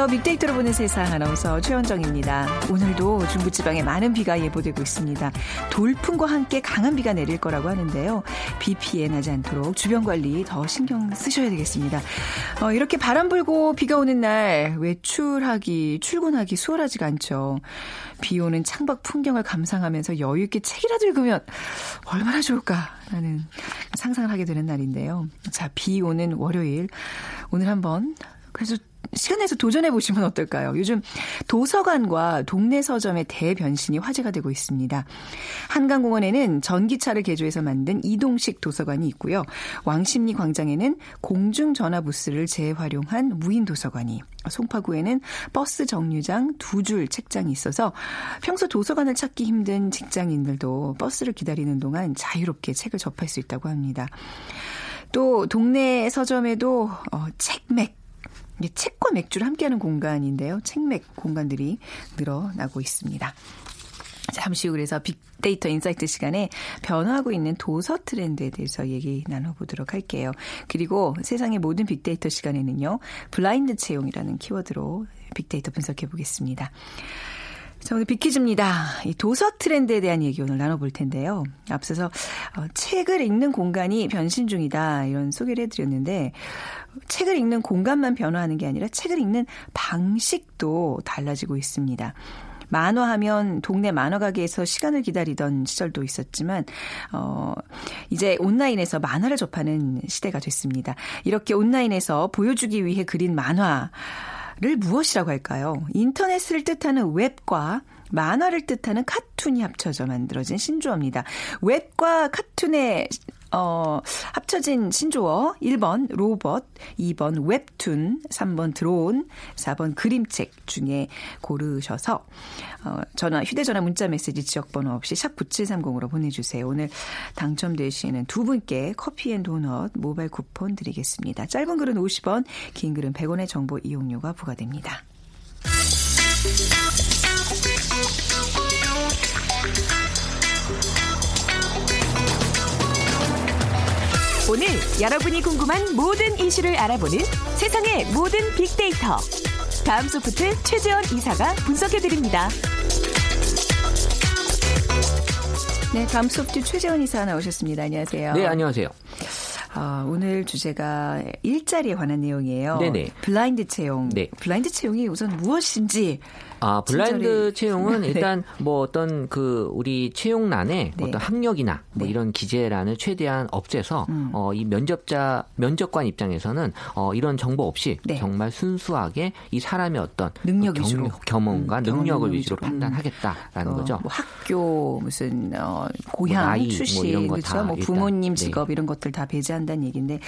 안녕하세요. 빅데이터로 보는 세상 아나운서 최원정입니다. 오늘도 중부지방에 많은 비가 예보되고 있습니다. 돌풍과 함께 강한 비가 내릴 거라고 하는데요. 비 피해 나지 않도록 주변 관리 더 신경 쓰셔야 되겠습니다. 어, 이렇게 바람 불고 비가 오는 날 외출하기, 출근하기 수월하지가 않죠. 비 오는 창밖 풍경을 감상하면서 여유 있게 책이라도 읽으면 얼마나 좋을까라는 상상을 하게 되는 날인데요. 자, 비 오는 월요일. 오늘 한번 그래서 시간 내서 도전해 보시면 어떨까요? 요즘 도서관과 동네 서점의 대변신이 화제가 되고 있습니다. 한강공원에는 전기차를 개조해서 만든 이동식 도서관이 있고요. 왕십리 광장에는 공중전화 부스를 재활용한 무인 도서관이, 송파구에는 버스 정류장 두 줄 책장이 있어서 평소 도서관을 찾기 힘든 직장인들도 버스를 기다리는 동안 자유롭게 책을 접할 수 있다고 합니다. 또 동네 서점에도 어, 책맥 책과 맥주를 함께하는 공간인데요. 책맥 공간들이 늘어나고 있습니다. 잠시 후 그래서 빅데이터 insight 시간에 변화하고 있는 도서 트렌드에 대해서 얘기 나눠보도록 할게요. 그리고 세상의 모든 빅데이터 시간에는요. 블라인드 채용이라는 키워드로 빅데이터 분석해 보겠습니다. 자, 오늘 빅퀴즈입니다. 이 도서 트렌드에 대한 얘기 오늘 나눠볼 텐데요. 앞서서 어, 책을 읽는 공간이 변신 중이다 이런 소개를 해드렸는데 책을 읽는 공간만 변화하는 게 아니라 책을 읽는 방식도 달라지고 있습니다. 만화하면 동네 만화가게에서 시간을 기다리던 시절도 있었지만 어 이제 온라인에서 만화를 접하는 시대가 됐습니다. 이렇게 온라인에서 보여주기 위해 그린 만화 를 무엇이라고 할까요? 인터넷을 뜻하는 웹과 만화를 뜻하는 카툰이 합쳐져 만들어진 신조어입니다. 웹과 카툰의 어, 합쳐진 신조어 1번 로봇, 2번 웹툰, 3번 드론, 4번 그림책 중에 고르셔서 어, 전화 휴대전화 문자 메시지 지역번호 없이 샵 9730으로 보내주세요. 오늘 당첨되시는 두 분께 커피 앤 도넛 모바일 쿠폰 드리겠습니다. 짧은 글은 50원, 긴 글은 100원의 정보 이용료가 부과됩니다. 오늘 여러분이 궁금한 모든 이슈를 알아보는 세상의 모든 빅데이터. 다음 소프트 최재원 이사가 분석해드립니다. 네, 다음 소프트 최재원 이사 나오셨습니다. 안녕하세요. 네, 안녕하세요. 아, 오늘 주제가 일자리에 관한 내용이에요. 네네. 블라인드 채용. 네. 블라인드 채용이 우선 무엇인지 아, 블라인드 채용은 네. 일단 뭐 어떤 그 우리 채용란에 네. 어떤 학력이나 뭐 네. 이런 기재란을 최대한 없애서 음. 어, 이 면접자 면접관 입장에서는 어, 이런 정보 없이 네. 정말 순수하게 이 사람의 어떤 능력 경, 위주로 경험과 음, 능력을 위주로 음. 판단하겠다라는 어, 거죠. 뭐 학교 무슨 어, 고향 뭐 나이, 출신 뭐 이런 그렇죠. 뭐 부모님 일단, 직업 이런 것들 다 배제한다는 얘기인데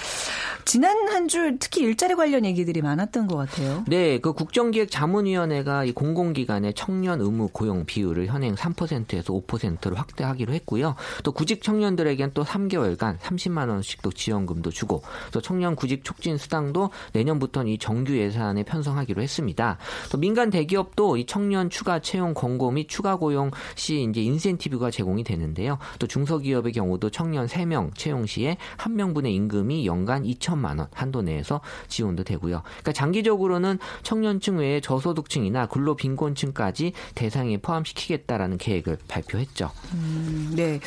지난 한 주 특히 일자리 관련 얘기들이 많았던 것 같아요. 네, 그 국정기획자문위원회가 이 공공 공공기관의 청년 의무 고용 비율을 현행 3%에서 5%로 확대하기로 했고요. 또 구직 청년들에겐 또 3개월간 30만 원씩 또 지원금도 주고 또 청년 구직 촉진 수당도 내년부터는 이 정규 예산에 편성하기로 했습니다. 또 민간 대기업도 이 청년 추가 채용 권고 및 추가 고용 시 이제 인센티브가 제공이 되는데요. 또 중소기업의 경우도 청년 3명 채용 시에 한 명분의 임금이 연간 2천만 원 한도 내에서 지원도 되고요. 그러니까 장기적으로는 청년층 외에 저소득층이나 근로 빈 빈곤층까지 대상에 포함시키겠다라는 계획을 발표했죠. 음, 네.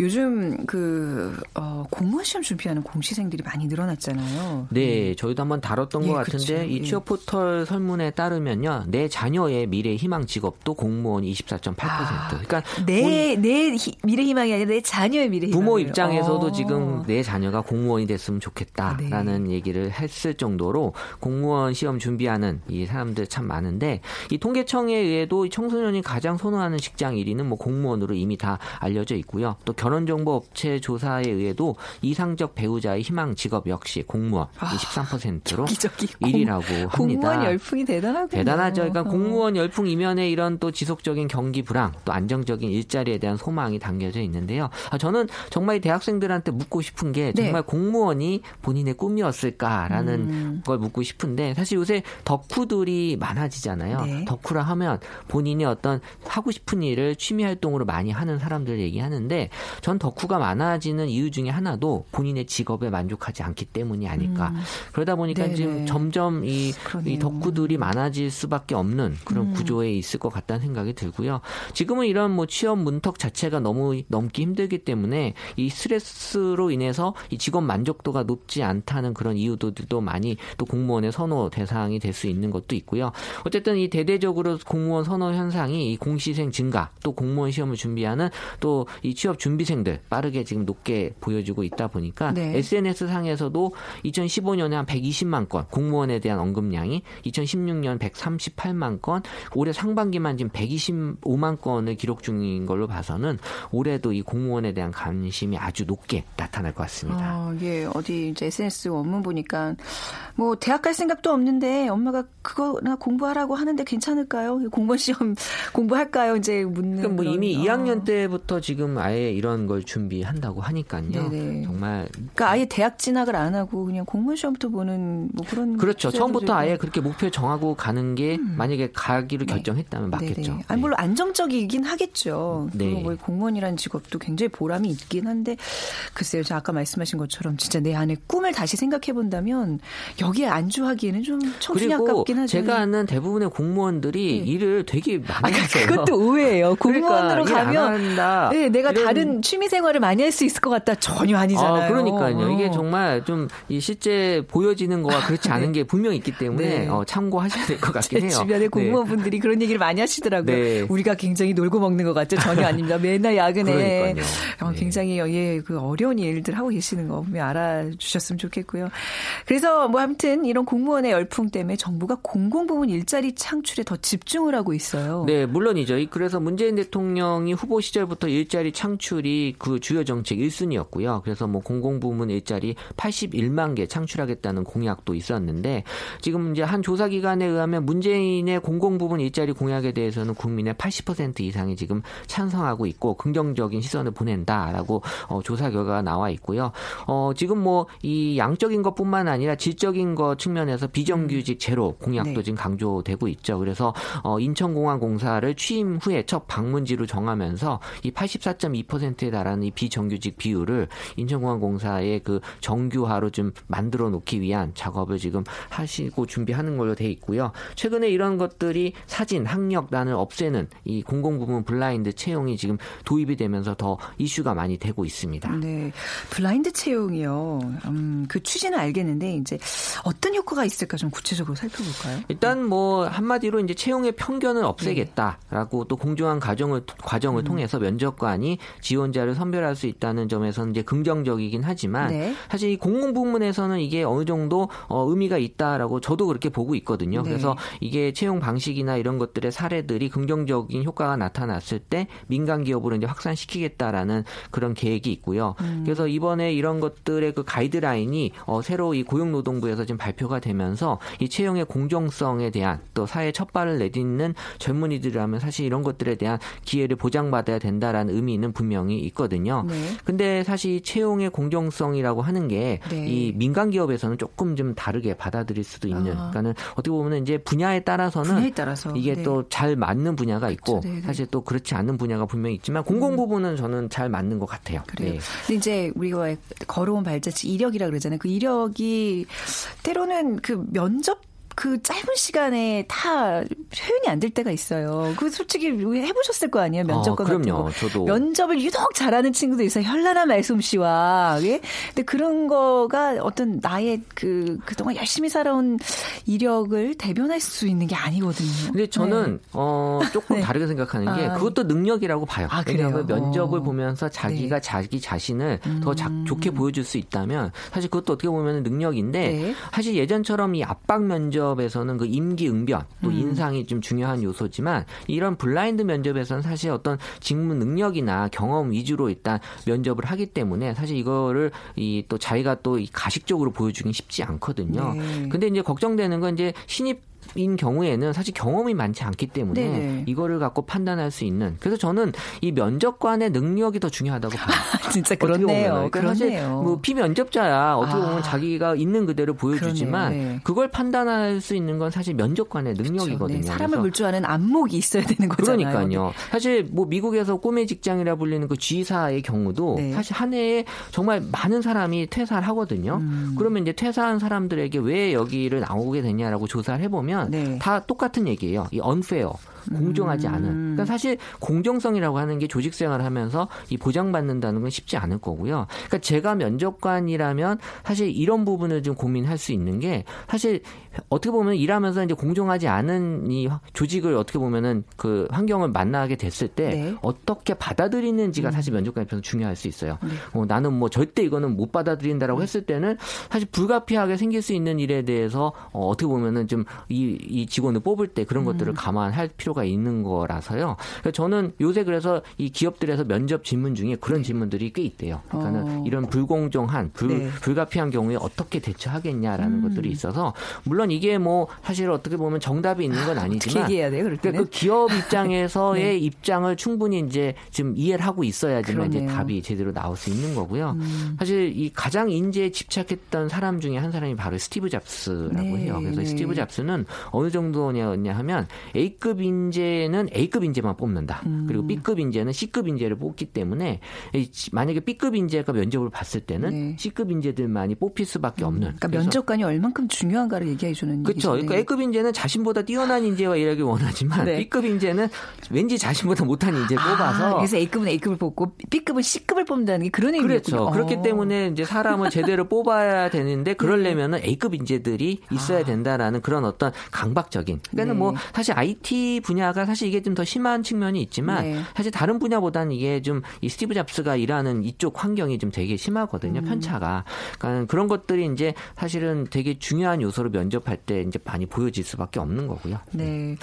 요즘 그 어, 공무원 시험 준비하는 공시생들이 많이 늘어났잖아요. 네, 음. 저희도 한번 다뤘던 예, 것 같은데 그렇죠. 이 취업 예. 포털 설문에 따르면요, 내 자녀의 미래 희망 직업도 공무원 24.8%. 아, 그러니까 내 내 미래 희망이 아니라 내 자녀의 미래 희망. 부모 입장에서도 어. 지금 내 자녀가 공무원이 됐으면 좋겠다라는 네. 얘기를 했을 정도로 공무원 시험 준비하는 이 사람들 참 많은데 이 통계 통계청에 의해도 청소년이 가장 선호하는 직장 1위는 뭐 공무원으로 이미 다 알려져 있고요. 또 결혼정보업체 조사에 의해도 이상적 배우자의 희망 직업 역시 공무원 아, 23%로 저기, 1위라고 합니다. 공무원 열풍이 대단하군요. 대단하죠. 그러니까 어. 공무원 열풍 이면에 이런 또 지속적인 경기 불황, 또 안정적인 일자리에 대한 소망이 담겨져 있는데요. 아, 저는 정말 대학생들한테 묻고 싶은 게 네. 정말 네. 공무원이 본인의 꿈이었을까라는 음. 걸 묻고 싶은데 사실 요새 덕후들이 많아지잖아요. 네. 덕후라 하면 본인이 어떤 하고 싶은 일을 취미 활동으로 많이 하는 사람들 얘기하는데 전 덕후가 많아지는 이유 중에 하나도 본인의 직업에 만족하지 않기 때문이 아닐까. 음. 그러다 보니까 네네. 지금 점점 이, 이, 덕후들이 많아질 수밖에 없는 그런 음. 구조에 있을 것 같다는 생각이 들고요. 지금은 이런 뭐 취업 문턱 자체가 너무 넘기 힘들기 때문에 이 스트레스로 인해서 이 직업 만족도가 높지 않다는 그런 이유들도 많이 또 공무원의 선호 대상이 될 수 있는 것도 있고요. 어쨌든 이 대대적으로 공무원 선호 현상이 이 공시생 증가 또 공무원 시험을 준비하는 또 이 취업 준비생들 빠르게 지금 높게 보여지고 있다 보니까 네. SNS 상에서도 2015년에 한 120만 건 공무원에 대한 언급량이 2016년 138만 건 올해 상반기만 지금 125만 건을 기록 중인 걸로 봐서는 올해도 이 공무원에 대한 관심이 아주 높게 나타날 것 같습니다. 어, 예, 어디 이제 SNS 원문 보니까 뭐 대학 갈 생각도 없는데 엄마가 그거나 공부하라고 하는데 괜찮을까 요? 공무원 시험 공부할까요? 이제 묻는. 그럼 뭐 이미 어. 2학년 때부터 지금 아예 이런 걸 준비한다고 하니까요. 네네. 정말. 그러니까 아예 대학 진학을 안 하고 그냥 공무원 시험부터 보는 뭐 그런. 그렇죠. 처음부터 아예 그렇게 목표 정하고 가는 게 음. 만약에 가기로 네. 결정했다면 맞겠죠. 네네. 아니 물론 안정적이긴 하겠죠. 네. 뭐 공무원이라는 직업도 굉장히 보람이 있긴 한데 글쎄요. 저 아까 말씀하신 것처럼 진짜 내 안에 꿈을 다시 생각해 본다면 여기에 안주하기에는 좀 청춘이 아깝긴 하죠. 제가 아는 대부분의 공무원들이 네. 일을 되게 많이 아, 하세요. 그것도 의외예요. 그러니까 공무원으로 그러니까 가면 네, 내가 이런... 다른 취미 생활을 많이 할 수 있을 것 같다. 전혀 아니잖아요. 아, 그러니까요. 어. 이게 정말 좀 실제 보여지는 거와 그렇지 않은 네. 게 분명히 있기 때문에 네. 어, 참고하셔야 될 것 같긴 해요. 주변에 네. 공무원분들이 그런 얘기를 많이 하시더라고요. 네. 우리가 굉장히 놀고 먹는 것 같죠. 전혀 아닙니다. 맨날 야근에 어, 굉장히 예, 그 어려운 일들 하고 계시는 거 분명 알아주셨으면 좋겠고요. 그래서 뭐 아무튼 이런 공무원의 열풍 때문에 정부가 공공부문 일자리 창출에 더 집 중을 하고 있어요. 네, 물론이죠. 그래서 문재인 대통령이 후보 시절부터 일자리 창출이 그 주요 정책 1순위였고요. 그래서 뭐 공공부문 일자리 81만 개 창출하겠다는 공약도 있었는데 지금 이제 한 조사 기관에 의하면 문재인의 공공부문 일자리 공약에 대해서는 국민의 80% 이상이 지금 찬성하고 있고 긍정적인 시선을 보낸다라고 어, 조사 결과가 나와 있고요. 어, 지금 뭐 이 양적인 것뿐만 아니라 질적인 것 측면에서 비정규직 제로 공약도 네. 지금 강조되고 있죠. 그래서 어, 인천공항공사를 취임 후에 첫 방문지로 정하면서 이 84.2%에 달하는 이 비정규직 비율을 인천공항공사의 그 정규화로 좀 만들어 놓기 위한 작업을 지금 하시고 준비하는 걸로 돼 있고요. 최근에 이런 것들이 사진, 학력란을 없애는 이 공공부문 블라인드 채용이 지금 도입이 되면서 더 이슈가 많이 되고 있습니다. 네. 블라인드 채용이요. 음, 그 취지는 알겠는데 이제 어떤 효과가 있을까 좀 구체적으로 살펴볼까요? 일단 뭐 한마디로 이제 채용 의 편견을 없애겠다라고 네. 또 공정한 과정을 과정을 음. 통해서 면접관이 지원자를 선별할 수 있다는 점에서는 이제 긍정적이긴 하지만 네. 사실 이 공공 부문에서는 이게 어느 정도 어, 의미가 있다라고 저도 그렇게 보고 있거든요. 네. 그래서 이게 채용 방식이나 이런 것들의 사례들이 긍정적인 효과가 나타났을 때 민간 기업으로 이제 확산시키겠다라는 그런 계획이 있고요. 음. 그래서 이번에 이런 것들의 그 가이드라인이 어, 새로 이 고용노동부에서 지금 발표가 되면서 이 채용의 공정성에 대한 또 사회 첫 발을 내딛는 젊은이들이라면 사실 이런 것들에 대한 기회를 보장받아야 된다라는 의미는 분명히 있거든요. 네. 근데 사실 채용의 공정성이라고 하는 게이 네. 민간 기업에서는 조금 좀 다르게 받아들일 수도 있는. 아. 그러니까는 어떻게 보면 이제 분야에 따라서는 분야에 따라서. 이게 네. 또잘 맞는 분야가 있고 그렇죠. 네, 네. 사실 또 그렇지 않은 분야가 분명히 있지만 공공 부분은 저는 잘 맞는 것 같아요. 그래요. 네. 근데 이제 우리가 걸어온 발자취 이력이라 그러잖아요. 그 이력이 때로는 그 면접 그 짧은 시간에 다 표현이 안 될 때가 있어요. 그 솔직히 해보셨을 거 아니에요 면접관 어, 같은 거. 저도. 면접을 유독 잘하는 친구도 있어요. 현란한 말솜씨와 예. 근데 그런 거가 어떤 나의 그 그동안 열심히 살아온 이력을 대변할 수 있는 게 아니거든요. 근데 저는 네. 어 조금 네. 다르게 생각하는 게 아, 그것도 능력이라고 봐요. 아, 왜냐하면 면접을 어. 보면서 자기가 네. 자기 자신을 음. 더 자, 좋게 보여줄 수 있다면 사실 그것도 어떻게 보면 능력인데 네. 사실 예전처럼 이 압박 면접 면접에서는 그 임기 응변 또 음. 인상이 좀 중요한 요소지만 이런 블라인드 면접에서는 사실 어떤 직무 능력이나 경험 위주로 일단 면접을 하기 때문에 사실 이거를 이 또 자기가 또 가식적으로 보여주긴 쉽지 않거든요. 네. 근데 이제 걱정되는 건 이제 신입 인 경우에는 사실 경험이 많지 않기 때문에 네네. 이거를 갖고 판단할 수 있는 그래서 저는 이 면접관의 능력이 더 중요하다고 봐요. 진짜 그렇네요. 그러니까 사실 뭐 피면접자야 어떻게 보면 아. 자기가 있는 그대로 보여주지만 네. 그걸 판단할 수 있는 건 사실 면접관의 능력이거든요. 네. 사람을 물주하는 안목이 있어야 되는 거잖아요. 그러니까요. 사실 뭐 미국에서 꿈의 직장이라 불리는 그 G사의 경우도 네. 사실 한 해에 정말 많은 사람이 퇴사를 하거든요. 음. 그러면 이제 퇴사한 사람들에게 왜 여기를 나오게 됐냐라고 조사를 해보면 네. 다 똑같은 얘기예요. 이 unfair. 공정하지 않은. 음. 그러니까 사실 공정성이라고 하는 게 조직 생활을 하면서 이 보장받는다는 건 쉽지 않을 거고요. 그러니까 제가 면접관이라면 사실 이런 부분을 좀 고민할 수 있는 게 사실 어떻게 보면 일하면서 이제 공정하지 않은 이 조직을 어떻게 보면은 그 환경을 만나게 됐을 때 네. 어떻게 받아들이는지가 음. 사실 면접관 입장에서 중요할 수 있어요. 네. 어, 나는 뭐 절대 이거는 못 받아들인다라고 음. 했을 때는 사실 불가피하게 생길 수 있는 일에 대해서 어, 어떻게 보면은 좀 이 이 직원을 뽑을 때 그런 음. 것들을 감안할 필요가 있는 거라서요. 그러니까 저는 요새 그래서 이 기업들에서 면접 질문 중에 그런 네. 질문들이 꽤 있대요. 그러니까는 어. 이런 불공정한 불, 네. 불가피한 경우에 어떻게 대처하겠냐라는 음. 것들이 있어서 물론 물론 이게 뭐 사실 어떻게 보면 정답이 있는 건 아니지만 얘기해야 돼요, 그러니까 그 기업 입장에서의 네. 입장을 충분히 이제 지금 이해를 하고 있어야지만 그러네요. 이제 답이 제대로 나올 수 있는 거고요. 음. 사실 이 가장 인재에 집착했던 사람 중에 한 사람이 바로 스티브 잡스라고 네. 해요. 그래서 네. 스티브 잡스는 어느 정도냐 하면 A급 인재는 A급 인재만 뽑는다. 음. 그리고 B급 인재는 C급 인재를 뽑기 때문에 만약에 B급 인재가 면접을 봤을 때는 네. C급 인재들만이 뽑힐 수밖에 음. 없는. 그러니까 면접관이 얼만큼 중요한가를 얘기해 주는 그렇죠. 그러니까 A급 인재는 자신보다 뛰어난 인재와 일하기 원하지만 네. B급 인재는 왠지 자신보다 못한 인재 아, 뽑아서 그래서 A급은 A급을 뽑고 B급은 C급을 뽑는다는 게 그런 의미죠. 그렇죠. 그렇기 어. 때문에 이제 사람을 제대로 뽑아야 되는데 네. 그러려면은 A급 인재들이 있어야 아. 된다라는 그런 어떤 강박적인. 그러니까 네. 뭐 사실 IT 분야가 사실 이게 좀 더 심한 측면이 있지만 네. 사실 다른 분야보다는 이게 좀 이 스티브 잡스가 일하는 이쪽 환경이 좀 되게 심하거든요. 음. 편차가. 그러니까 그런 것들이 이제 사실은 되게 중요한 요소로 면접 대접할 때 이제 많이 보여질 수밖에 없는 거고요. 네.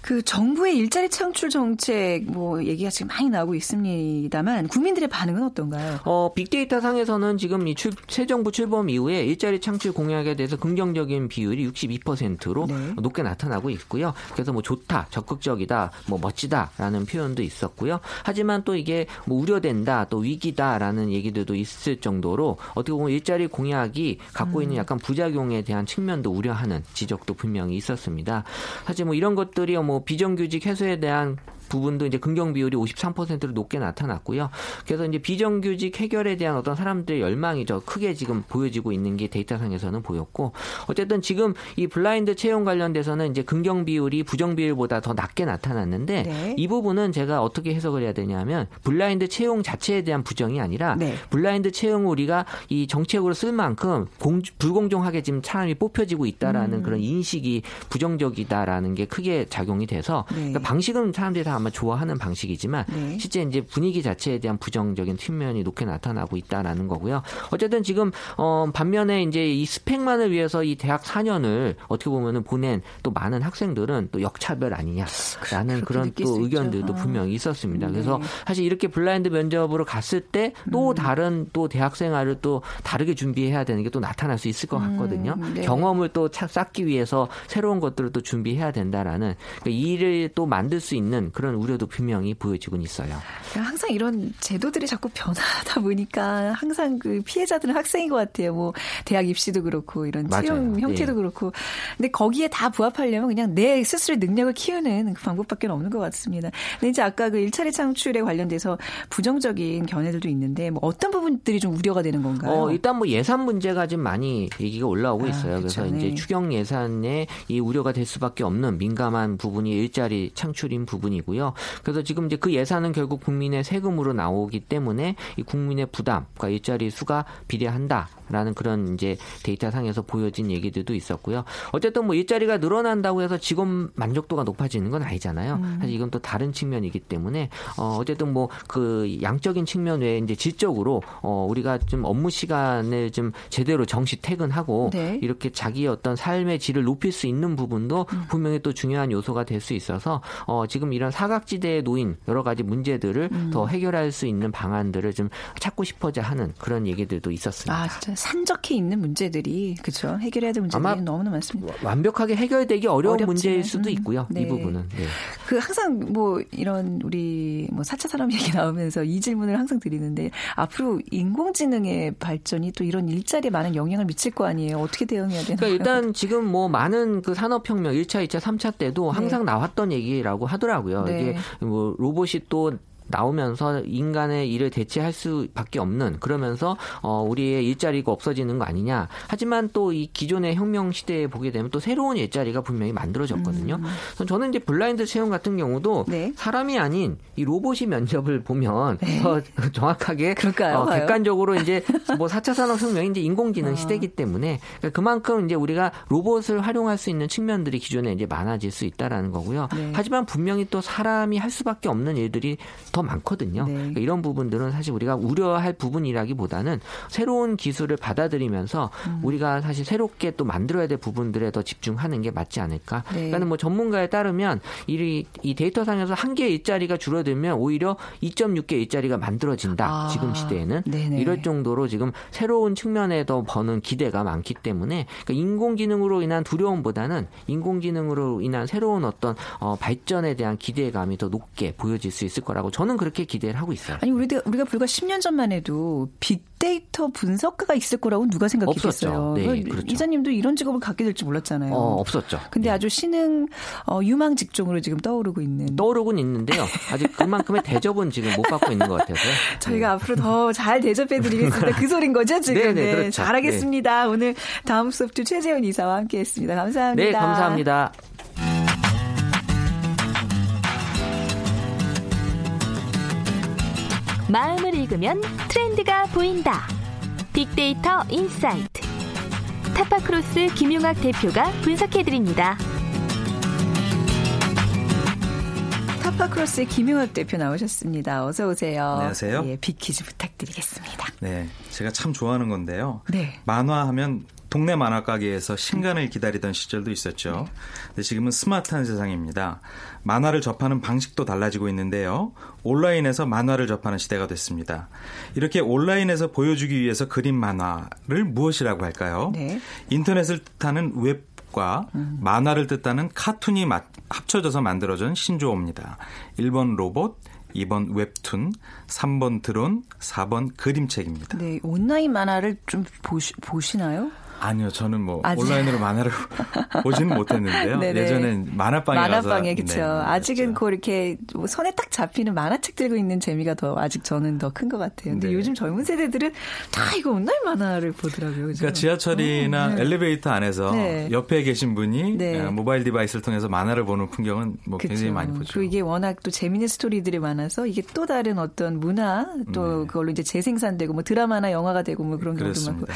그 정부의 일자리 창출 정책 뭐 얘기가 지금 많이 나오고 있습니다만 국민들의 반응은 어떤가요? 어, 빅데이터 상에서는 지금 이 출, 새 정부 출범 이후에 일자리 창출 공약에 대해서 긍정적인 비율이 62%로 네. 높게 나타나고 있고요. 그래서 뭐 좋다, 적극적이다, 뭐 멋지다라는 표현도 있었고요. 하지만 또 이게 뭐 우려된다, 또 위기다라는 얘기들도 있을 정도로 어떻게 보면 일자리 공약이 갖고 있는 음. 약간 부작용에 대한 측면도 우려 우려하는 지적도 분명히 있었습니다. 사실 뭐 이런 것들이 뭐 비정규직 해소에 대한 부분도 이제 긍정 비율이 53%로 높게 나타났고요. 그래서 이제 비정규직 해결에 대한 어떤 사람들의 열망이 저 크게 지금 보여지고 있는 게 데이터상에서는 보였고 어쨌든 지금 이 블라인드 채용 관련돼서는 이제 긍정 비율이 부정 비율보다 더 낮게 나타났는데 네. 이 부분은 제가 어떻게 해석을 해야 되냐면 블라인드 채용 자체에 대한 부정이 아니라 네. 블라인드 채용 우리가 이 정책으로 쓸 만큼 공, 불공정하게 지금 사람이 뽑혀지고 있다라는 음. 그런 인식이 부정적이다라는 게 크게 작용이 돼서 네. 그러니까 방식은 사람들이 다 아마 좋아하는 방식이지만 네. 실제 이제 분위기 자체에 대한 부정적인 측면이 높게 나타나고 있다라는 거고요. 어쨌든 지금 어 반면에 이제 이 스펙만을 위해서 이 대학 4년을 어떻게 보면은 보낸 또 많은 학생들은 또 역차별 아니냐라는 그런 또 의견들도 아. 분명히 있었습니다. 네. 그래서 사실 이렇게 블라인드 면접으로 갔을 때또 음. 다른 또 대학 생활을 또 다르게 준비해야 되는 게 또 나타날 수 있을 것 같거든요. 음. 네. 경험을 또 쌓기 위해서 새로운 것들을 또 준비해야 된다라는 그러니까 일을 또 만들 수 있는 그런 그런 우려도 분명히 보여지곤 있어요. 그러니까 항상 이런 제도들이 자꾸 변하다 보니까 항상 그 피해자들은 학생인 것 같아요. 뭐 대학 입시도 그렇고 이런 채용 형태도 예. 그렇고. 근데 거기에 다 부합하려면 그냥 내 스스로의 능력을 키우는 그 방법밖에 없는 것 같습니다. 근데 이제 아까 그 일자리 창출에 관련돼서 부정적인 견해들도 있는데 뭐 어떤 부분들이 좀 우려가 되는 건가요? 어, 일단 뭐 예산 문제가 좀 많이 얘기가 올라오고 아, 있어요. 아, 그래서. 이제 네. 추경 예산에 이 우려가 될 수밖에 없는 민감한 부분이 일자리 창출인 부분이고요. 거고요. 그래서 지금 이제 그 예산은 결국 국민의 세금으로 나오기 때문에 이 국민의 부담과 일자리 수가 비례한다. 라는 그런 이제 데이터 상에서 보여진 얘기들도 있었고요. 어쨌든 뭐 일자리가 늘어난다고 해서 직업 만족도가 높아지는 건 아니잖아요. 음. 사실 이건 또 다른 측면이기 때문에 어 어쨌든 뭐 그 양적인 측면 외에 이제 질적으로 어 우리가 좀 업무 시간을 좀 제대로 정시 퇴근하고 네. 이렇게 자기의 어떤 삶의 질을 높일 수 있는 부분도 음. 분명히 또 중요한 요소가 될 수 있어서 어 지금 이런 사 사각지대에 놓인 여러 가지 문제들을 음. 더 해결할 수 있는 방안들을 좀 찾고 싶어자 하는 그런 얘기들도 있었습니다. 아, 진짜 산적해 있는 문제들이 그렇죠. 해결해야 될 문제들이 너무나 많습니다. 완벽하게 해결되기 어려운 어렵지만. 문제일 수도 음. 있고요. 네. 이 부분은. 네. 그 항상 뭐 이런 우리 뭐 4차 산업 얘기 나오면서 이 질문을 항상 드리는데 앞으로 인공지능의 발전이 또 이런 일자리에 많은 영향을 미칠 거 아니에요. 어떻게 대응해야 되나요? 그러니까 일단 지금 뭐 많은 그 산업혁명 1차, 2차, 3차 때도 항상 네. 나왔던 얘기라고 하더라고요. 네. 이게 뭐 로봇이 또 나오면서 인간의 일을 대체할 수밖에 없는 그러면서 어 우리의 일자리가 없어지는 거 아니냐. 하지만 또 이 기존의 혁명 시대에 보게 되면 또 새로운 일자리가 분명히 만들어졌거든요. 음. 저는 이제 블라인드 채용 같은 경우도 네. 사람이 아닌 이 로봇이 면접을 보면 네. 더 정확하게 어, 객관적으로 이제 뭐 4차 산업 혁명이 이제 인공지능 어. 시대이기 때문에 그러니까 그만큼 이제 우리가 로봇을 활용할 수 있는 측면들이 기존에 이제 많아질 수 있다라는 거고요. 네. 하지만 분명히 또 사람이 할 수밖에 없는 일들이 더 많거든요. 네. 그러니까 이런 부분들은 사실 우리가 우려할 부분이라기보다는 새로운 기술을 받아들이면서 음. 우리가 사실 새롭게 또 만들어야 될 부분들에 더 집중하는 게 맞지 않을까. 네. 그러니까 뭐 전문가에 따르면 이, 이 데이터 상에서 한 개의 일자리가 줄어들면 오히려 2.6개 일자리가 만들어진다. 아. 지금 시대에는 네네. 이럴 정도로 지금 새로운 측면에 더 버는 기대가 많기 때문에 그러니까 인공지능으로 인한 두려움보다는 인공지능으로 인한 새로운 어떤 어, 발전에 대한 기대감이 더 높게 보여질 수 있을 거라고 저는 저는 그렇게 기대를 하고 있어요. 아니 우리가 우리가 불과 10년 전만 해도 빅데이터 분석가가 있을 거라고 누가 생각했겠어요. 네, 그렇죠. 이사님도 이런 직업을 갖게 될 줄 몰랐잖아요. 어, 없었죠. 근데 네. 아주 신흥 어, 유망 직종으로 지금 떠오르고 있는. 떠오르곤 있는데요. 아직 그만큼의 대접은 지금 못 받고 있는 것 같아서. 저희가 네. 앞으로 더 잘 대접해드리겠습니다. 그 소린 거죠 지금. 네네, 네, 그렇죠. 잘하겠습니다. 네. 오늘 다음 소프트 최재훈 이사와 함께했습니다. 감사합니다. 네, 감사합니다. 마음을 읽으면 트렌드가 보인다. 빅데이터 insight. 타파크로스 김용학 대표가 분석해드립니다. 타파크로스의 김용학 대표 나오셨습니다. 어서 오세요. 안녕하세요. 예, 빅퀴즈 부탁드리겠습니다. 네, 제가 참 좋아하는 건데요. 네. 만화하면 동네 만화 가게에서 신간을 기다리던 시절도 있었죠. 네. 근데 지금은 스마트한 세상입니다. 만화를 접하는 방식도 달라지고 있는데요. 온라인에서 만화를 접하는 시대가 됐습니다. 이렇게 온라인에서 보여주기 위해서 그린 만화를 무엇이라고 할까요? 네. 인터넷을 뜻하는 웹 과 음. 만화를 뜻하는 카툰이 합쳐져서 만들어진 신조어입니다. 1번 로봇, 2번 웹툰, 3번 드론, 4번 그림책입니다. 네, 온라인 만화를 좀 보시, 보시나요? 아니요, 저는 뭐 아직... 온라인으로 만화를 보지는 못했는데요. 예전엔 만화방에 만화방에 그렇죠. 네, 아직은 그 이렇게 뭐 손에 딱 잡히는 만화책 들고 있는 재미가 더 아직 저는 더 큰 것 같아요. 근데 네. 요즘 젊은 세대들은 다 이거 온라인 만화를 보더라고요. 그러니까 지하철이나 오, 네. 엘리베이터 안에서 네. 옆에 계신 분이 네. 어, 모바일 device를 통해서 만화를 보는 풍경은 뭐 그렇죠. 굉장히 많이 보죠. 그리고 이게 워낙 또 재미있는 스토리들이 많아서 이게 또 다른 어떤 문화 또 네. 그걸로 이제 재생산되고 뭐 드라마나 영화가 되고 뭐 그런 경우도 많고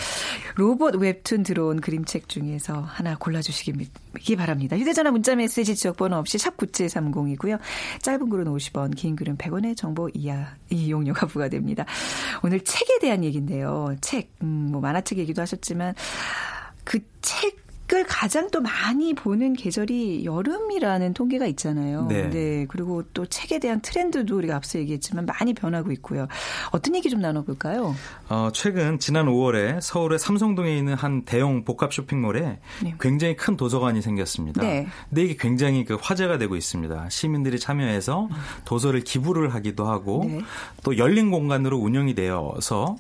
로봇 웹툰 웹툰 드론 그림책 중에서 하나 골라주시기 바랍니다. 휴대전화 문자 메시지 지역번호 없이 샵 9730이고요. 짧은 글은 50원, 긴 글은 100원의 정보 이하 이용료가 부과됩니다. 오늘 책에 대한 얘기인데요. 책, 음, 뭐 만화책 얘기도 하셨지만 그 책 책을 가장 또 많이 보는 계절이 여름이라는 통계가 있잖아요. 네. 네. 그리고 또 책에 대한 트렌드도 우리가 앞서 얘기했지만 많이 변하고 있고요. 어떤 얘기 좀 나눠볼까요? 어, 최근 지난 5월에 서울의 삼성동에 있는 한 대형 복합 쇼핑몰에 네. 굉장히 큰 도서관이 생겼습니다. 네. 근데 이게 굉장히 그 화제가 되고 있습니다. 시민들이 참여해서 도서를 기부를 하기도 하고 네. 또 열린 공간으로 운영이 되어서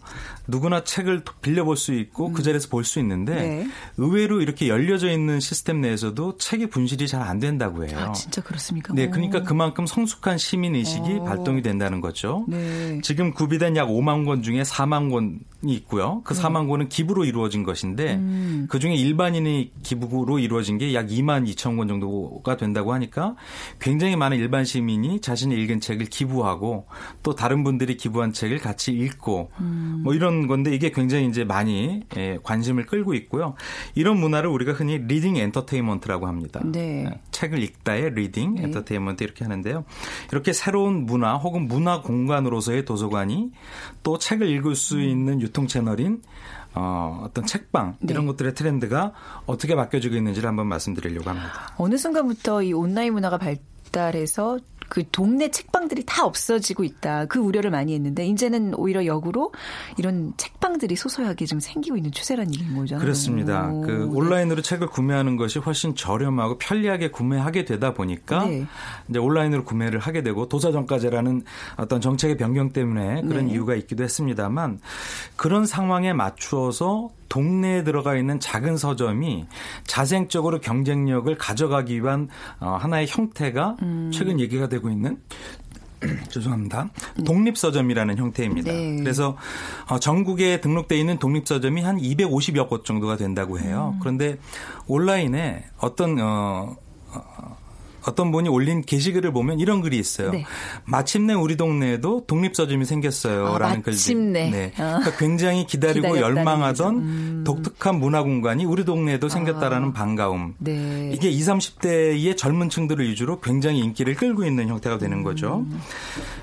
누구나 책을 빌려볼 수 있고 음. 그 자리에서 볼 수 있는데 네. 의외로 이렇게 열 열려져 있는 시스템 내에서도 책의 분실이 잘 안 된다고 해요. 아, 진짜 그렇습니까? 네, 그러니까 그만큼 성숙한 시민 의식이 오. 발동이 된다는 거죠. 네. 지금 구비된 약 5만 권 중에 4만 권이 있고요. 그 네. 4만 권은 기부로 이루어진 것인데 음. 그 중에 일반인의 기부로 이루어진 게 약 2만 2천 권 정도가 된다고 하니까 굉장히 많은 일반 시민이 자신이 읽은 책을 기부하고 또 다른 분들이 기부한 책을 같이 읽고 음. 뭐 이런 건데 이게 굉장히 이제 많이 예, 관심을 끌고 있고요. 이런 문화를 우리가 우리가 흔히 reading entertainment라고 합니다. 네. 네. 책을 읽다의 reading 네. entertainment 이렇게 하는데요. 이렇게 새로운 문화 혹은 문화 공간으로서의 도서관이 또 책을 읽을 수 음. 있는 유통 채널인 어, 어떤 책방 이런 네. 것들의 트렌드가 어떻게 바뀌어지고 있는지를 한번 말씀드리려고 합니다. 어느 순간부터 이 온라인 문화가 발 달해서 그 동네 책방들이 다 없어지고 있다. 그 우려를 많이 했는데 이제는 오히려 역으로 이런 책방들이 소소하게 좀 생기고 있는 추세라는 얘기인 거죠. 그렇습니다. 오, 그 네. 온라인으로 책을 구매하는 것이 훨씬 저렴하고 편리하게 구매하게 되다 보니까 네. 이제 온라인으로 구매를 하게 되고 도서정가제라는 어떤 정책의 변경 때문에 그런 네. 이유가 있기도 했습니다만 그런 상황에 맞추어서 동네에 들어가 있는 작은 서점이 자생적으로 경쟁력을 가져가기 위한 어, 하나의 형태가 음. 최근 얘기가 되고 있는 죄송합니다. 독립서점이라는 형태입니다. 네. 그래서 어, 전국에 등록돼 있는 독립서점이 한 250여 곳 정도가 된다고 해요. 음. 그런데 온라인에 어떤 어, 어 어떤 분이 올린 게시글을 보면 이런 글이 있어요. 네. 마침내 우리 동네에도 독립서점이 생겼어요라는 아, 마침내. 네. 그러니까 굉장히 기다리고 열망하던 음. 독특한 문화 공간이 우리 동네에도 생겼다라는 아. 반가움. 네. 이게 20, 30대의 젊은 층들을 위주로 굉장히 인기를 끌고 있는 형태가 되는 거죠. 음.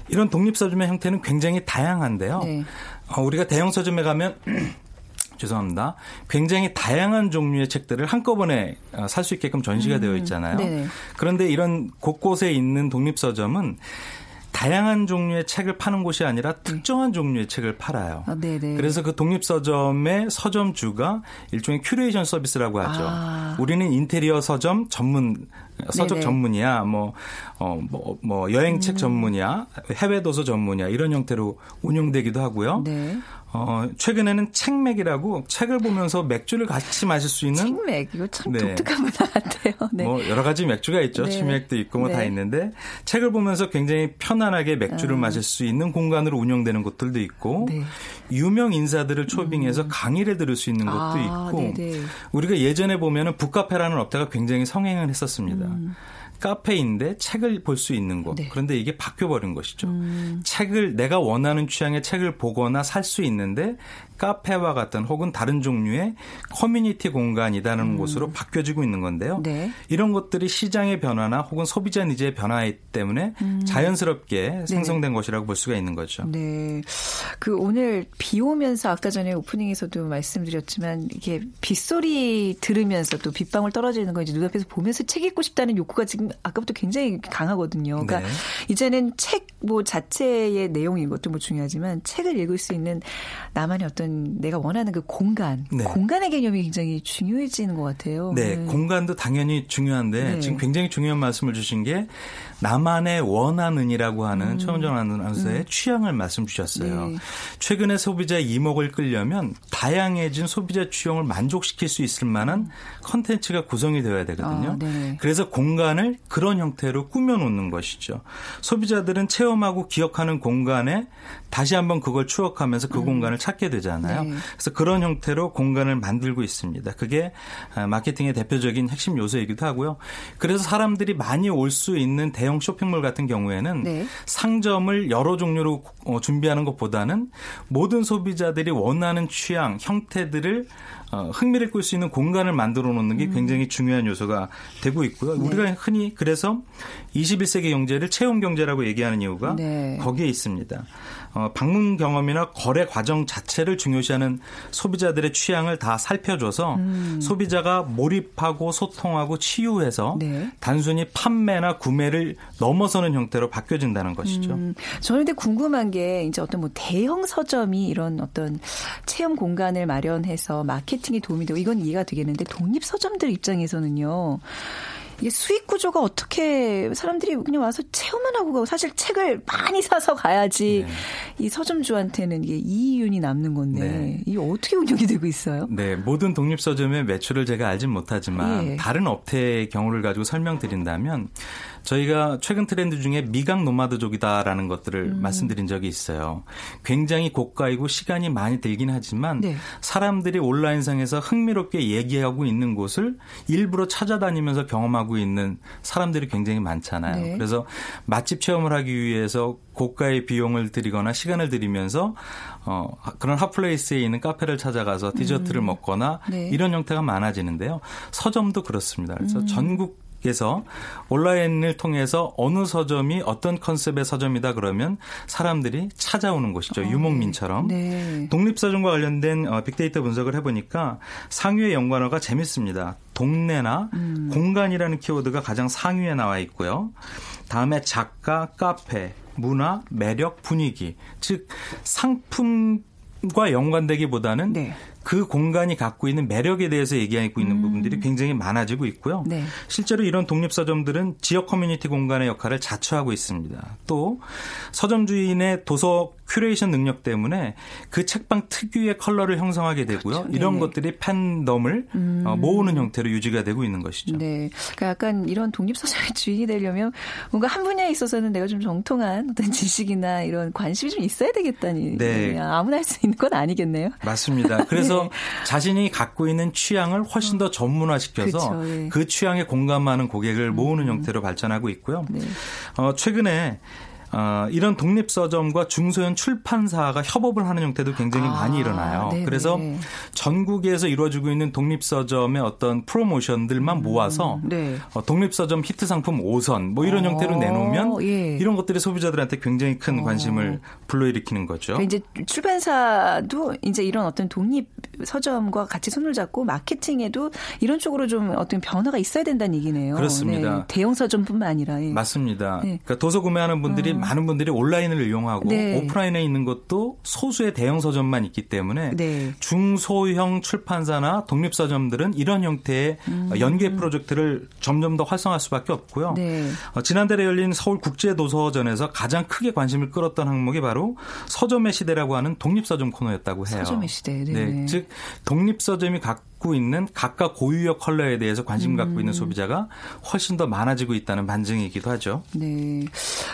이런 독립서점의 형태는 굉장히 다양한데요. 네. 어, 우리가 대형 서점에 가면 죄송합니다. 굉장히 다양한 종류의 책들을 한꺼번에 어, 살수 있게끔 전시가 음, 되어 있잖아요. 네 그런데 이런 곳곳에 있는 독립서점은 다양한 종류의 책을 파는 곳이 아니라 특정한 종류의 책을 팔아요. 아, 그래서 그 독립서점의 서점주가 일종의 큐레이션 서비스라고 하죠. 아. 우리는 인테리어 서점 전문 서적 네네. 전문이야, 뭐, 어, 뭐, 뭐, 여행책 음. 전문이야, 해외 도서 전문이야, 이런 형태로 운영되기도 하고요. 네. 어, 최근에는 책맥이라고 책을 보면서 맥주를 같이 마실 수 있는 책맥 이거 참 네. 독특한 문화 같아요. 네. 뭐 여러 가지 맥주가 있죠. 네. 치맥도 있고 뭐다 네. 있는데 책을 보면서 굉장히 편안하게 맥주를 음. 마실 수 있는 공간으로 운영되는 곳들도 있고 네. 유명 인사들을 초빙해서 음. 강의를 들을 수 있는 곳도 아, 있고 네네. 우리가 예전에 보면은 북카페라는 업체가 굉장히 성행을 했었습니다. 음. 카페인데 책을 볼 수 있는 곳. 네. 그런데 이게 바뀌어버린 것이죠. 음. 책을 내가 원하는 취향의 책을 보거나 살 수 있는데 카페와 같은 혹은 다른 종류의 커뮤니티 공간이라는 음. 곳으로 바뀌어지고 있는 건데요. 네. 이런 것들이 시장의 변화나 혹은 소비자 needs의 변화 때문에 음. 자연스럽게 생성된 네 것이라고 볼 수가 있는 거죠. 네. 그 오늘 비 오면서 아까 전에 오프닝에서도 말씀드렸지만 이게 빗소리 들으면서 또 빗방울 떨어지는 거 이제 눈앞에서 보면서 책 읽고 싶다는 욕구가 지금 아까부터 굉장히 강하거든요. 그러니까 네. 이제는 책 뭐 자체의 내용인 것도 뭐 중요하지만 책을 읽을 수 있는 나만의 어떤 내가 원하는 그 공간, 네. 공간의 개념이 굉장히 중요해지는 것 같아요. 네, 네. 공간도 당연히 중요한데 네. 지금 굉장히 중요한 말씀을 주신 게 나만의 원하는이라고 하는 음. 최원정 아나운서의 음. 취향을 말씀 주셨어요. 네. 최근에 소비자의 이목을 끌려면 다양해진 소비자 취향을 만족시킬 수 있을 만한 컨텐츠가 구성이 되어야 되거든요. 아, 네. 그래서 공간을 그런 형태로 꾸며놓는 것이죠. 소비자들은 체험하고 기억하는 공간에 다시 한번 그걸 추억하면서 그 음. 공간을 찾게 되잖아요. 네. 그래서 그런 형태로 공간을 만들고 있습니다. 그게 아, 마케팅의 대표적인 핵심 요소이기도 하고요. 그래서 사람들이 많이 올 수 있는 대형 쇼핑몰 같은 경우에는 네. 상점을 여러 종류로 어, 준비하는 것보다는 모든 소비자들이 원하는 취향, 형태들을 어, 흥미를 끌 수 있는 공간을 만들어 놓는 게 음. 굉장히 중요한 요소가 되고 있고요. 네. 우리가 흔히 그래서 21세기 경제를 체험 경제라고 얘기하는 이유가 네. 거기에 있습니다. 어, 방문 경험이나 거래 과정 자체를 중요시하는 소비자들의 취향을 다 살펴줘서 음. 소비자가 몰입하고 소통하고 치유해서 네. 단순히 판매나 구매를 넘어서는 형태로 바뀌어진다는 것이죠. 음. 저는 근데 궁금한 게 이제 어떤 뭐 대형 서점이 이런 어떤 체험 공간을 마련해서 마케팅에 도움이 되고 이건 이해가 되겠는데 독립 서점들 입장에서는요. 이게 수익 구조가 어떻게 사람들이 그냥 와서 체험만 하고 가고 사실 책을 많이 사서 가야지 네. 이 서점주한테는 이게 이윤이 남는 건데 네. 이게 어떻게 운영이 되고 있어요? 네, 모든 독립 서점의 매출을 제가 알진 못하지만 예. 다른 업체의 경우를 가지고 설명드린다면 저희가 최근 트렌드 중에 미각 노마드족이다라는 것들을 음. 말씀드린 적이 있어요. 굉장히 고가이고 시간이 많이 들긴 하지만 네. 사람들이 온라인상에서 흥미롭게 얘기하고 있는 곳을 일부러 찾아다니면서 경험하고 있는 사람들이 굉장히 많잖아요. 네. 그래서 맛집 체험을 하기 위해서 고가의 비용을 들이거나 시간을 들이면서 어, 그런 핫플레이스에 있는 카페를 찾아가서 디저트를 음. 먹거나 네. 이런 형태가 많아지는데요. 서점도 그렇습니다. 그래서 음. 전국 그래서 온라인을 통해서 어느 서점이 어떤 컨셉의 서점이다 그러면 사람들이 찾아오는 곳이죠. 어, 유목민처럼. 네. 독립서점과 관련된 어, 빅데이터 분석을 해보니까 상위의 연관어가 재밌습니다. 동네나 음. 공간이라는 키워드가 가장 상위에 나와 있고요. 다음에 작가, 카페, 문화, 매력, 분위기. 즉 상품 과 연관되기보다는 네. 그 공간이 갖고 있는 매력에 대해서 얘기하고 있는 음. 부분들이 굉장히 많아지고 있고요. 네. 실제로 이런 독립 서점들은 지역 커뮤니티 공간의 역할을 자처하고 있습니다. 또 서점 주인의 도서 큐레이션 능력 때문에 그 책방 특유의 컬러를 형성하게 되고요. 그렇죠. 이런 것들이 팬덤을 음. 어, 모으는 형태로 유지가 되고 있는 것이죠. 네. 그러니까 약간 이런 독립 서점의 주인이 되려면 뭔가 한 분야에 있어서는 내가 좀 정통한 어떤 지식이나 이런 관심이 좀 있어야 되겠다니. 네. 아무나 할 수 있는 건 아니겠네요. 맞습니다. 그래서 네. 자신이 갖고 있는 취향을 훨씬 더 전문화시켜서 그렇죠, 네. 그 취향에 공감하는 고객을 모으는 음. 형태로 발전하고 있고요. 네. 어, 최근에 어, 이런 독립 서점과 중소형 출판사가 협업을 하는 형태도 굉장히 아, 많이 일어나요. 네네. 그래서 전국에서 이루어지고 있는 독립 서점의 어떤 프로모션들만 음, 모아서 네. 어, 독립 서점 히트 상품 5선 뭐 이런 어, 형태로 내놓으면 예. 이런 것들이 소비자들한테 굉장히 큰 어. 관심을 불러일으키는 거죠. 그러니까 이제 출판사도 이제 이런 어떤 독립 서점과 같이 손을 잡고 마케팅에도 이런 쪽으로 좀 어떤 변화가 있어야 된다는 얘기네요. 그렇습니다. 네. 대형 서점뿐만 아니라 예. 맞습니다. 네. 그러니까 도서 구매하는 분들이 음. 많은 분들이 온라인을 이용하고 네. 오프라인에 있는 것도 소수의 대형 서점만 있기 때문에 네. 중소형 출판사나 독립 서점들은 이런 형태의 음. 연계 프로젝트를 점점 더 활성화할 수밖에 없고요. 네. 어, 지난달에 열린 서울 국제 도서전에서 가장 크게 관심을 끌었던 항목이 바로 서점의 시대라고 하는 독립 서점 코너였다고 해요. 서점의 시대. 네. 네. 즉 독립 서점이 각 갖고 있는 각각 고유의 컬러에 대해서 관심 음. 갖고 있는 소비자가 훨씬 더 많아지고 있다는 반증이기도 하죠. 네.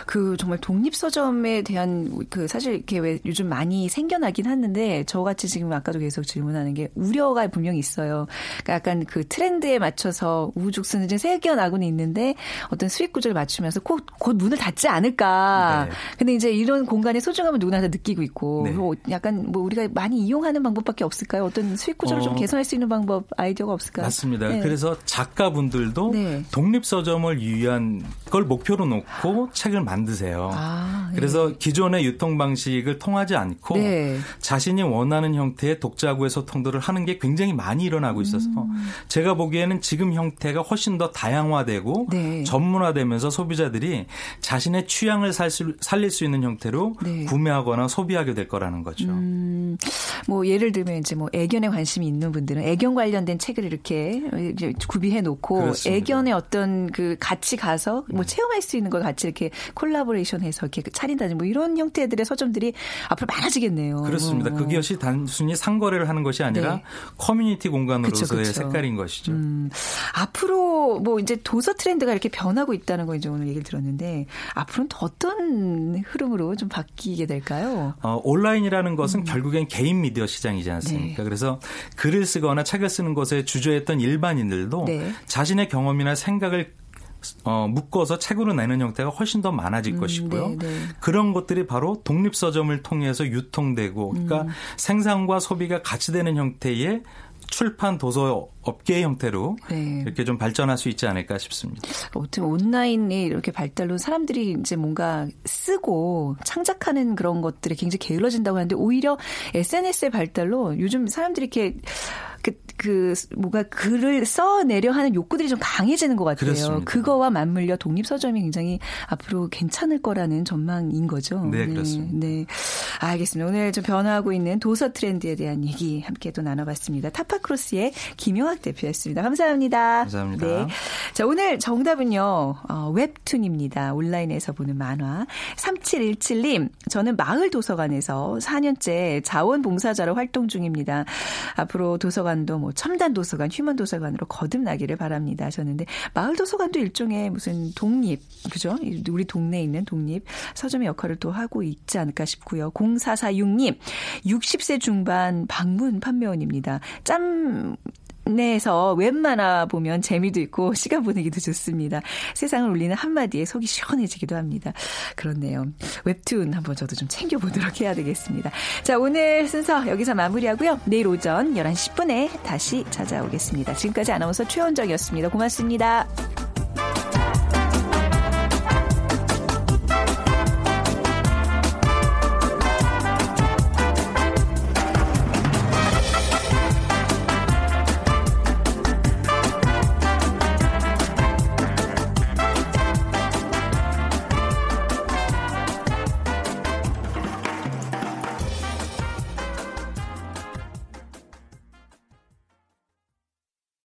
그 정말 독립 서점에 대한 그 사실 이렇게 왜 요즘 많이 생겨나긴 하는데 저같이 지금 아까도 계속 질문하는 게 우려가 분명히 있어요. 그러니까 약간 그 트렌드에 맞춰서 우후죽순 이제 생겨나고는 있는데 어떤 수익 구조를 맞추면서 곧, 곧 문을 닫지 않을까. 네. 근데 이제 이런 공간의 소중함을 누구나 다 느끼고 있고 네. 약간 뭐 우리가 많이 이용하는 방법밖에 없을까요? 어떤 수익 구조를 어. 좀 개선할 수 있는 방법 아이디어가 없을까요? 맞습니다. 네. 그래서 작가분들도 네. 독립 서점을 위한 걸 목표로 놓고 책을 만드세요. 아, 네. 그래서 기존의 유통 방식을 통하지 않고 네. 자신이 원하는 형태의 독자구의 소통들을 하는 게 굉장히 많이 일어나고 있어서 음. 제가 보기에는 지금 형태가 훨씬 더 다양화되고 네. 전문화되면서 소비자들이 자신의 취향을 수, 살릴 수 있는 형태로 네. 구매하거나 소비하게 될 거라는 거죠. 음, 뭐 예를 들면 이제 뭐 애견에 관심이 있는 분들은 애견 애견 관련된 책을 이렇게 구비해 놓고. 애견의 어떤 그 같이 가서 뭐 네. 체험할 수 있는 걸 같이 이렇게 collaboration해서 이렇게 차린다든지 뭐 이런 형태들의 서점들이 앞으로 많아지겠네요. 그렇습니다. 어. 그것이 단순히 상거래를 하는 것이 아니라 네. 커뮤니티 공간으로서의 그쵸, 그쵸. 색깔인 것이죠. 음, 앞으로 뭐 이제 도서 트렌드가 이렇게 변하고 있다는 거 이제 오늘 얘기를 들었는데 앞으로는 더 어떤 흐름으로 좀 바뀌게 될까요? 어, 온라인이라는 것은 음. 결국엔 개인 미디어 시장이지 않습니까? 네. 그래서 글을 쓰거나 책을 쓰는 것에 주저했던 일반인들도 네. 자신의 경험이나 생각을 어, 묶어서 책으로 내는 형태가 훨씬 더 많아질 음, 것이고요. 네, 네. 그런 것들이 바로 독립 서점을 통해서 유통되고 그러니까 음. 생산과 소비가 같이 되는 형태의 출판 도서 업계의 형태로 네. 이렇게 좀 발전할 수 있지 않을까 싶습니다. 어쨌든 온라인이 이렇게 발달로 사람들이 이제 뭔가 쓰고 창작하는 그런 것들이 굉장히 게을러진다고 하는데 오히려 SNS의 발달로 요즘 사람들이 이렇게 그, 그, 뭐가 글을 써내려 하는 욕구들이 좀 강해지는 것 같아요. 그렇습니다. 그거와 맞물려 독립 서점이 굉장히 앞으로 괜찮을 거라는 전망인 거죠. 네, 네, 그렇습니다. 네. 알겠습니다. 오늘 좀 변화하고 있는 도서 트렌드에 대한 얘기 함께 또 나눠봤습니다. 타파크로스의 김용학 대표였습니다. 감사합니다. 감사합니다. 네. 자, 오늘 정답은요, 어, 웹툰입니다. 온라인에서 보는 만화. 3717님, 저는 마을 도서관에서 4년째 자원봉사자로 활동 중입니다. 앞으로 도서관 도서관도 뭐 첨단 도서관, 휴먼 도서관으로 거듭나기를 바랍니다. 하셨는데 마을 도서관도 일종의 무슨 독립, 그죠? 우리 동네에 있는 독립 서점의 역할을 또 하고 있지 않을까 싶고요. 0446님, 60세 중반 방문 판매원입니다. 짬 내에서 웹만화 보면 재미도 있고 시간 보내기도 좋습니다. 세상을 울리는 한마디에 속이 시원해지기도 합니다. 그렇네요. 웹툰 한번 저도 좀 챙겨보도록 해야 되겠습니다. 자, 오늘 순서 여기서 마무리하고요. 내일 오전 11시 10분에 다시 찾아오겠습니다. 지금까지 아나운서 최원정이었습니다. 고맙습니다.